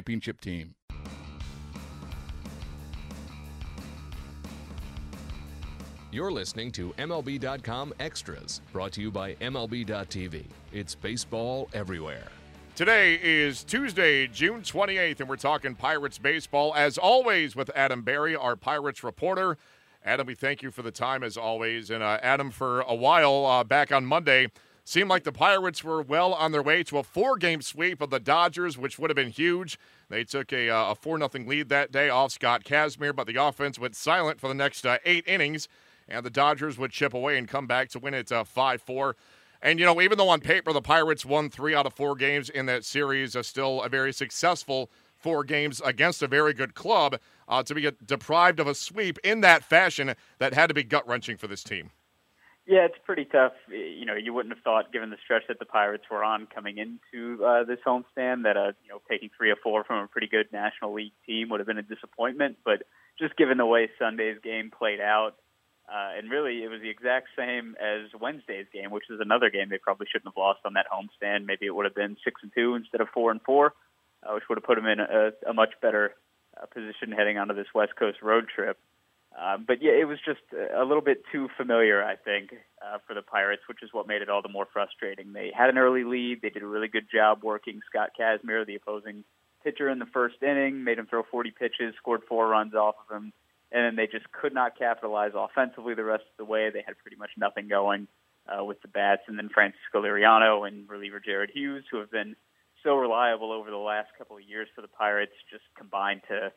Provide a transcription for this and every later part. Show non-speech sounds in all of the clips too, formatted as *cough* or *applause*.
championship team. You're listening to MLB.com Extras, brought to you by MLB.tv. It's baseball everywhere. Today is Tuesday, June 28th, and we're talking Pirates baseball, as always, with Adam Berry, our Pirates reporter. Adam, we thank you for the time, as always. And uh, Adam, for a while uh, back on Monday, seemed like the Pirates were well on their way to a four game sweep of the Dodgers, which would have been huge. They took a, uh, a 4 0 lead that day off Scott Kazmir, but the offense went silent for the next uh, eight innings, and the Dodgers would chip away and come back to win it uh, 5 4. And, you know, even though on paper the Pirates won three out of four games in that series, are still a very successful four games against a very good club, uh, to be deprived of a sweep in that fashion, that had to be gut wrenching for this team. Yeah, it's pretty tough. You know, you wouldn't have thought, given the stretch that the Pirates were on coming into uh, this homestand, that uh, you know taking three or four from a pretty good National League team would have been a disappointment. But just given the way Sunday's game played out, uh, and really it was the exact same as Wednesday's game, which is another game they probably shouldn't have lost on that homestand. Maybe it would have been six and two instead of four and four, uh, which would have put them in a, a much better uh, position heading onto this West Coast road trip. Uh, but yeah, it was just a little bit too familiar, I think, uh, for the Pirates, which is what made it all the more frustrating. They had an early lead. They did a really good job working Scott Kazmir, the opposing pitcher, in the first inning, made him throw 40 pitches, scored four runs off of him, and then they just could not capitalize offensively the rest of the way. They had pretty much nothing going uh, with the bats. And then Francisco Liriano and reliever Jared Hughes, who have been so reliable over the last couple of years for the Pirates, just combined to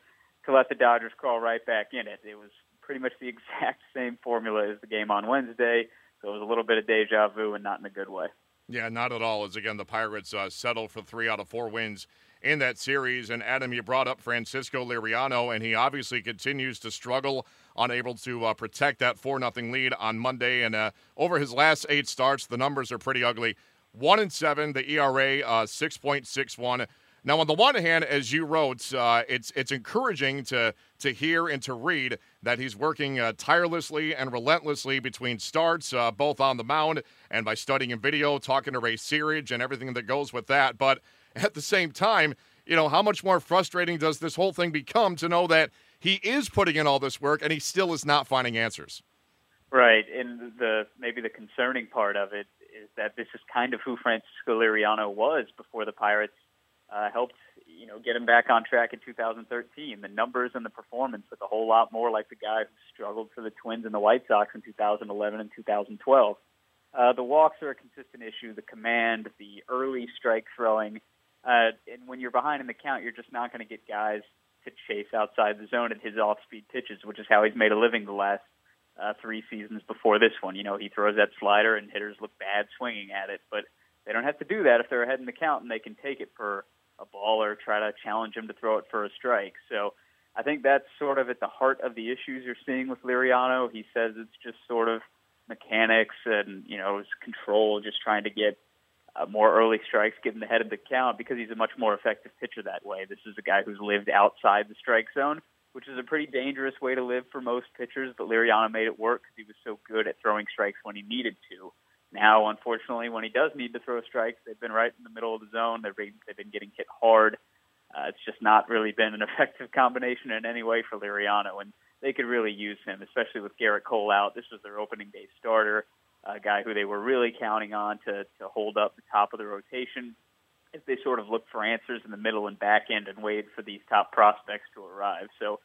to let the Dodgers crawl right back in it. It was pretty much the *laughs* exact same formula as the game on Wednesday, so it was a little bit of deja vu and not in a good way. Yeah, not at all. As again, the Pirates uh, settled for three out of four wins in that series. And Adam, you brought up Francisco Liriano, and he obviously continues to struggle, unable to uh, protect that 4 0 lead on Monday. And uh, over his last eight starts, the numbers are pretty ugly. 1 and 7, the ERA uh, 6.61. Now, on the one hand, as you wrote, uh, it's it's encouraging to to hear and to read that he's working uh, tirelessly and relentlessly between starts, uh, both on the mound and by studying in video, talking to Ray Searage, and everything that goes with that. But at the same time, you know, how much more frustrating does this whole thing become to know that he is putting in all this work and he still is not finding answers? Right, and the maybe the concerning part of it is that this is kind of who Francisco Liriano was before the Pirates uh, helped you know get him back on track in 2013. The numbers and the performance look a whole lot more like the guy who struggled for the Twins and the White Sox in 2011 and 2012. Uh, the walks are a consistent issue. The command, the early strike throwing, uh, and when you're behind in the count, you're just not going to get guys to chase outside the zone at his off-speed pitches, which is how he's made a living the last uh, three seasons before this one. You know, he throws that slider, and hitters look bad swinging at it, but they don't have to do that if they're ahead in the count, and they can take it for a ball or try to challenge him to throw it for a strike. So I think that's sort of at the heart of the issues you're seeing with Liriano. He says it's just sort of mechanics and you know his control, just trying to get uh, more early strikes, getting the head of the count because he's a much more effective pitcher that way. This is a guy who's lived outside the strike zone, which is a pretty dangerous way to live for most pitchers. But Liriano made it work because he was so good at throwing strikes when he needed to. Now, unfortunately, when he does need to throw strikes, they've been right in the middle of the zone. They've been, they've been getting hit hard. Uh, it's just not really been an *laughs* effective combination in any way for Liriano, and they could really use him, especially with Gerrit Cole out. This was their opening day starter. a guy who they were really counting on to to hold up the top of the rotation if they sort of looked for answers in the middle and back end and waited for these top prospects to arrive. So.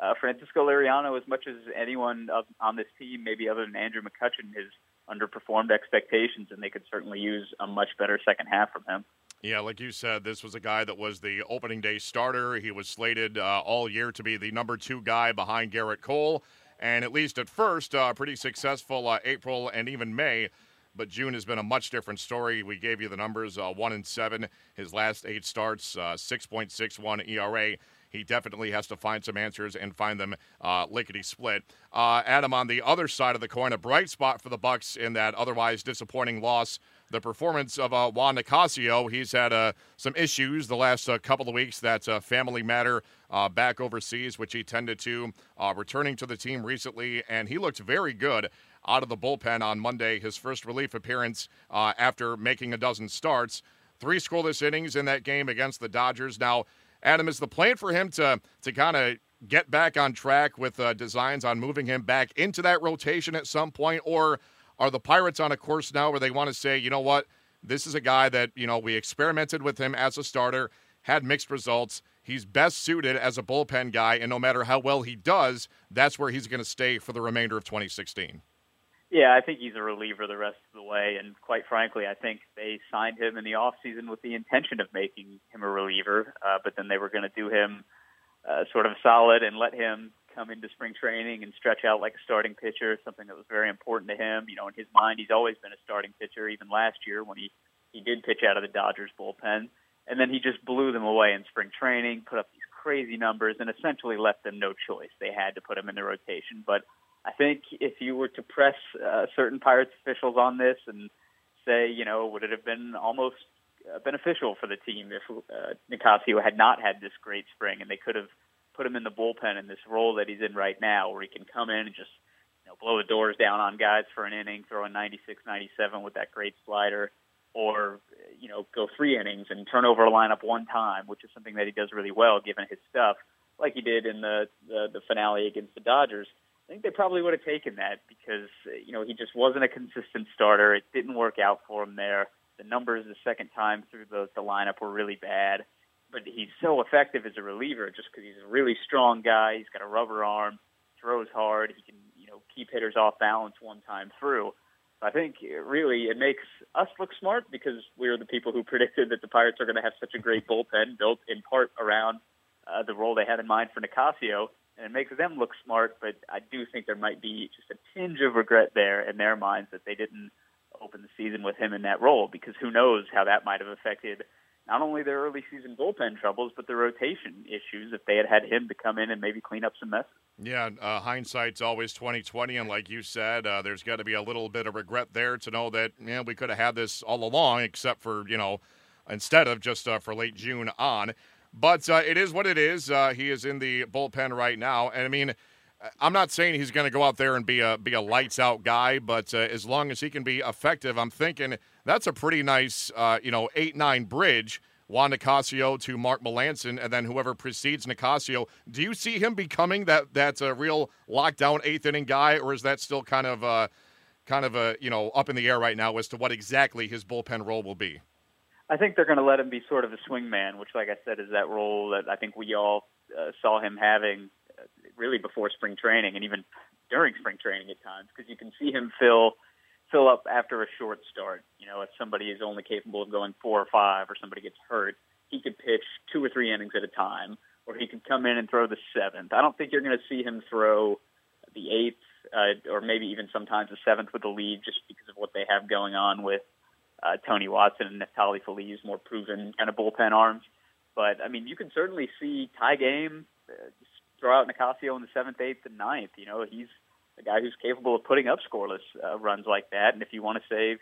Uh, Francisco Liriano, as much as anyone on this team, maybe other than Andrew McCutchen, has underperformed expectations, and they could certainly use a much better second half from him. Yeah, like you said, this was a guy that was the opening day starter. He was slated uh, all year to be the number two guy behind Gerrit Cole, and at least at first, uh, pretty successful uh, April and even May. But June has been a much different story. We gave you the numbers: uh, one and seven, his last eight starts, uh, six point six one ERA he definitely has to find some answers and find them uh, lickety split. Uh, Adam, on the other side of the coin, a bright spot for the Bucs in that otherwise disappointing loss the performance of uh, Juan Nicasio. He's had uh, some issues the last uh, couple of weeks. That's a family matter uh, back overseas, which he tended to, uh, returning to the team recently, and he looked very good out of the bullpen on Monday, his first relief appearance uh, after making a dozen starts. Three scoreless innings in that game against the Dodgers. Now, Adam, is the plan for him to to kind of get back on track with uh, designs on moving him back into that rotation at some point, or are the Pirates on a course now where they want to say, you know what, this is a guy that, you know, we experimented with him as a starter, had mixed results. He's best suited as a bullpen guy, and no matter how well he does, that's where he's going to stay for the remainder of 2016. Yeah, I think he's a reliever the rest of the way, and quite frankly, I think they signed him in the off season with the intention of making him a reliever, uh, but then they were going to do him uh, sort of solid and let him come into spring training and stretch out like a starting pitcher, something that was very important to him. You know, in his mind, he's always been a starting pitcher, even last year when he he did pitch out of the Dodgers bullpen, and then he just blew them away in spring training, put up these crazy numbers, and essentially left them no choice. They had to put him in the rotation. But I think if you were to press uh, certain Pirates officials on this and say, you know, would it have been almost uh, beneficial for the team if uh, Nicasio had not had this great spring and they could have put him in the bullpen in this role that he's in right now, where he can come in and just you know blow the doors down on guys for an inning, throw a 96, 97 with that great slider, or you know go three innings and turn over a lineup one time, which is something that he does really well given his stuff, like he did in the the, the finale against the Dodgers. I think they probably would have taken that because you know he just wasn't a consistent starter. It didn't work out for him there. The numbers the second time through the, the lineup were really bad but he's so effective as a reliever just because he's a really strong guy. He's got a rubber arm, throws hard. He can you know keep hitters off balance one time through. I think really it makes us look smart because we're the people who *laughs* predicted that the Pirates are going to have such a great bullpen built in part around uh, the role they had in mind for Nicasio, and it makes them look smart. But I do think there might be just a tinge of regret there in their minds that they didn't open the season with him in that role because who knows how that might have affected not only their early season bullpen troubles, but the rotation issues if they had had him to come in and maybe clean up some messes. Yeah, uh, hindsight's always twenty twenty, and like you said, uh, there's got to be a little bit of regret there to know that yeah, we could have had this all along, except for you know, instead of just uh, for late June on. But uh, it is what it is. Uh, he is in the bullpen right now, and I mean. I'm not saying he's going to go out there and be a be a lights out guy, but uh, as long as he can be effective, I'm thinking that's a pretty nice, uh, you know, eight nine bridge. Juan Nicasio to Mark Melancon, and then whoever precedes Nicasio. Do you see him becoming that that's a real lockdown eighth inning guy, or is that still kind of uh, kind of a you know up in the air right now as to what exactly his bullpen role will be? I think they're going to let him be sort of a swing man, which, like I said, is that role that I think we all uh, saw him having uh, really before spring training and even during spring training at times, because you can see him fill fill up after a short start. You know, if somebody is only capable of going four or five, or somebody gets hurt, he could pitch two or three innings at a time, or he could come in and throw the seventh. I don't think you're going to see him throw the eighth, uh, or maybe even sometimes the seventh with the lead, just because of what they have going on with uh, Tony Watson and Neftali Feliz, more proven kind of bullpen arms. But I mean, you can certainly see tie game, uh, throw out Nicasio in the seventh, eighth, and ninth. You know, he's a guy who's capable of putting up scoreless uh, runs like that. And if you want to save,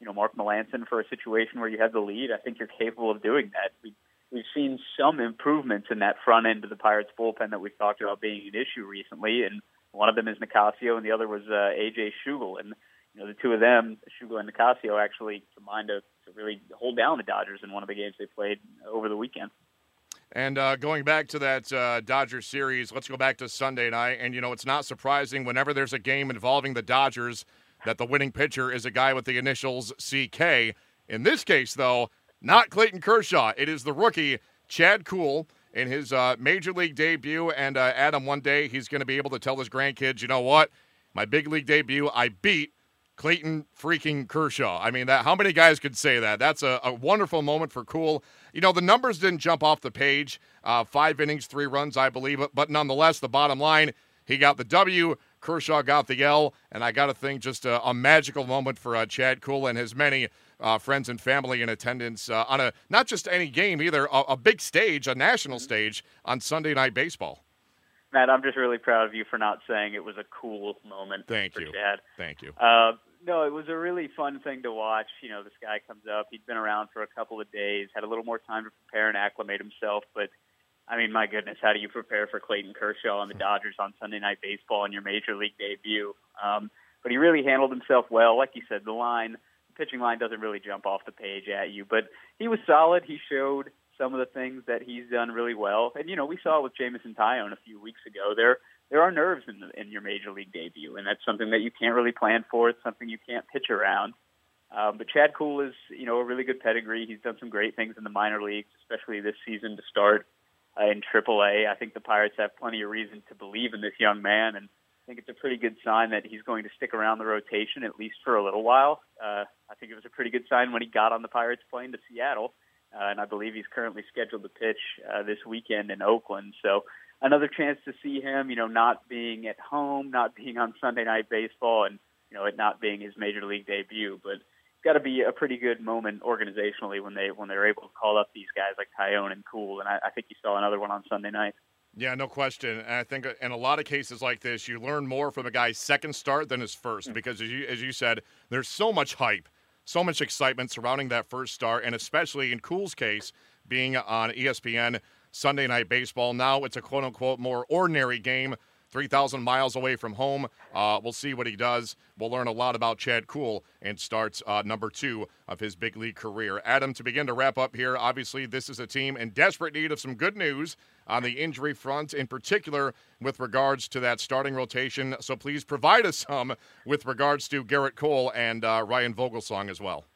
you know, Mark Melancon for a situation where you have the lead, I think you're capable of doing that. We, we've seen some improvements in that front end of the Pirates bullpen that we've talked about being an issue recently, and one of them is Nicasio, and the other was uh, AJ Schugel. And you know, the two of them, Schugel and Nicasio, actually combined to, to really hold down the Dodgers in one of the games they played over the weekend. And uh, going back to that uh, Dodgers series, let's go back to Sunday night. And, you know, it's not surprising whenever there's a game involving the Dodgers, that the winning pitcher is a guy with the initials CK. In this case, though, not Clayton Kershaw. It is the rookie, Chad Kuhl, in his uh, major league debut. And uh, Adam, one day he's going to be able to tell his grandkids, you know what? My big league debut, I beat Clayton freaking Kershaw. I mean, that how many guys could say that? That's a, a wonderful moment for Kuhl. You know, the numbers didn't jump off the page. Uh, five innings, three runs, I believe. But, but nonetheless, the bottom line, he got the W. Kershaw got the L, and I got to think just a, a, magical moment for uh, Chad Kuhl and his many uh, friends and family in attendance uh, on a not just any game either, a, a, big stage, a national stage on Sunday Night Baseball. Matt, I'm just really proud of you for not saying it was a cool moment. Thank you, Chad. Thank you. Uh, no, it was a really fun thing to watch. You know, this guy comes up. He'd been around for a couple of days, had a little more time to prepare and acclimate himself, but I mean, my goodness, how do you prepare for Clayton Kershaw and the *laughs* Dodgers on Sunday Night Baseball in your major league debut? Um, but he really handled himself well. Like you said, the line, the pitching line doesn't really jump off the page at you, but he was solid. He showed some of the things that he's done really well. And you know, we saw it with Jameson Taillon a few weeks ago. There there are nerves in the, in your major league debut, and that's something that you can't really plan for. It's something you can't pitch around. Um, but Chad Kuhl is, you know, a really good pedigree. He's done some great things in the minor leagues, especially this season to start uh, in AAA. I think the Pirates have plenty of reason to believe in this young man, and I think it's a pretty good sign that he's going to stick around the rotation at least for a little while. Uh, I think it was a pretty good sign when he got on the Pirates plane to Seattle, uh, and I believe he's currently scheduled to pitch uh, this weekend in Oakland. So another chance to see him, you know, not being at home, not being on Sunday Night Baseball, and you know, it not being his major league debut, but it's got to be a pretty good moment organizationally when they when they're able to call up these guys like Taillon and Kuhl and I, I think you saw another one on Sunday night. Yeah, no question. And I think in a lot of cases like this, you learn more from a guy's second start than his 1st mm-hmm. because as you as you said, there's so much hype, so much excitement surrounding that first start, and especially in Kuhl's case, being on ESPN Sunday Night Baseball. Now it's a quote unquote more ordinary game 3,000 miles away from home. Uh, we'll see what he does. We'll learn a lot about Chad Kuhl and starts uh, number two of his big league career. Adam, to begin to wrap up here, obviously, this is a team in desperate need of some good news on the injury front, in particular with regards to that starting rotation. So please provide us some with regards to Gerrit Cole and uh, Ryan Vogelsong as well.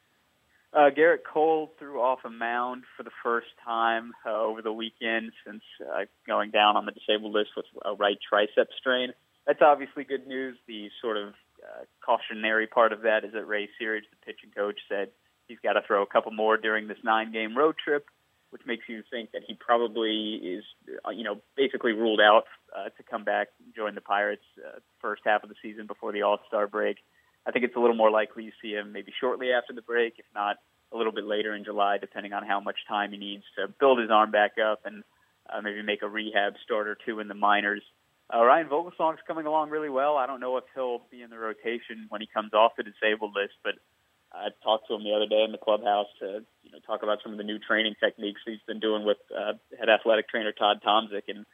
Uh, Gerrit Cole threw off a mound for the first time uh, over the weekend since uh, going down on the disabled list with a right tricep strain. That's obviously good news. The sort of uh, cautionary part of that is that Ray Searage, the pitching coach, said he's got to throw a couple more during this nine-game road trip, which makes you think that he probably is, uh, you know, basically ruled out uh, to come back and join the Pirates uh, first half of the season before the All Star break. I think it's a little more likely you see him maybe shortly after the break, if not a little bit later in July, depending on how much time he needs to build his arm back up and uh, maybe make a rehab start or two in the minors. Uh, Ryan Vogelsong's coming along really well. I don't know if he'll be in the rotation when he comes off the disabled list, but I talked to him the other day in the clubhouse to you know talk about some of the new training techniques he's been doing with uh, head athletic trainer Todd Tomczyk, and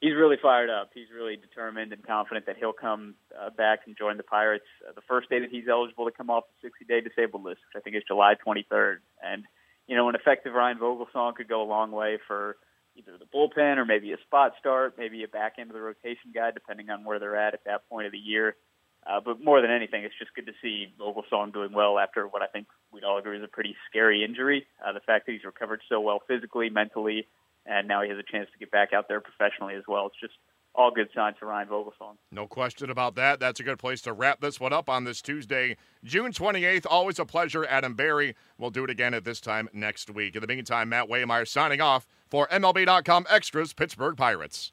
he's really fired up. He's really determined and confident that he'll come uh, back and join the Pirates uh, the first day that he's eligible to come off the 60-day disabled list, which I think is July 23rd. And you know, an effective Ryan Vogelsong could go a long way for either the bullpen or maybe a spot start, maybe a back end of the rotation guy, depending on where they're at at that point of the year. Uh, but more than anything, it's just good to see Vogelsong doing well after what I think we'd all agree is a pretty scary injury. Uh, the fact that he's recovered so well physically, mentally, and now he has a chance to get back out there professionally as well. It's just all good signs for Ryan Vogelsong. No question about that. That's a good place to wrap this one up on this Tuesday, June 28th. Always a pleasure, Adam Berry. We'll do it again at this time next week. In the meantime, Matt Waymeyer signing off for MLB.com Extras Pittsburgh Pirates.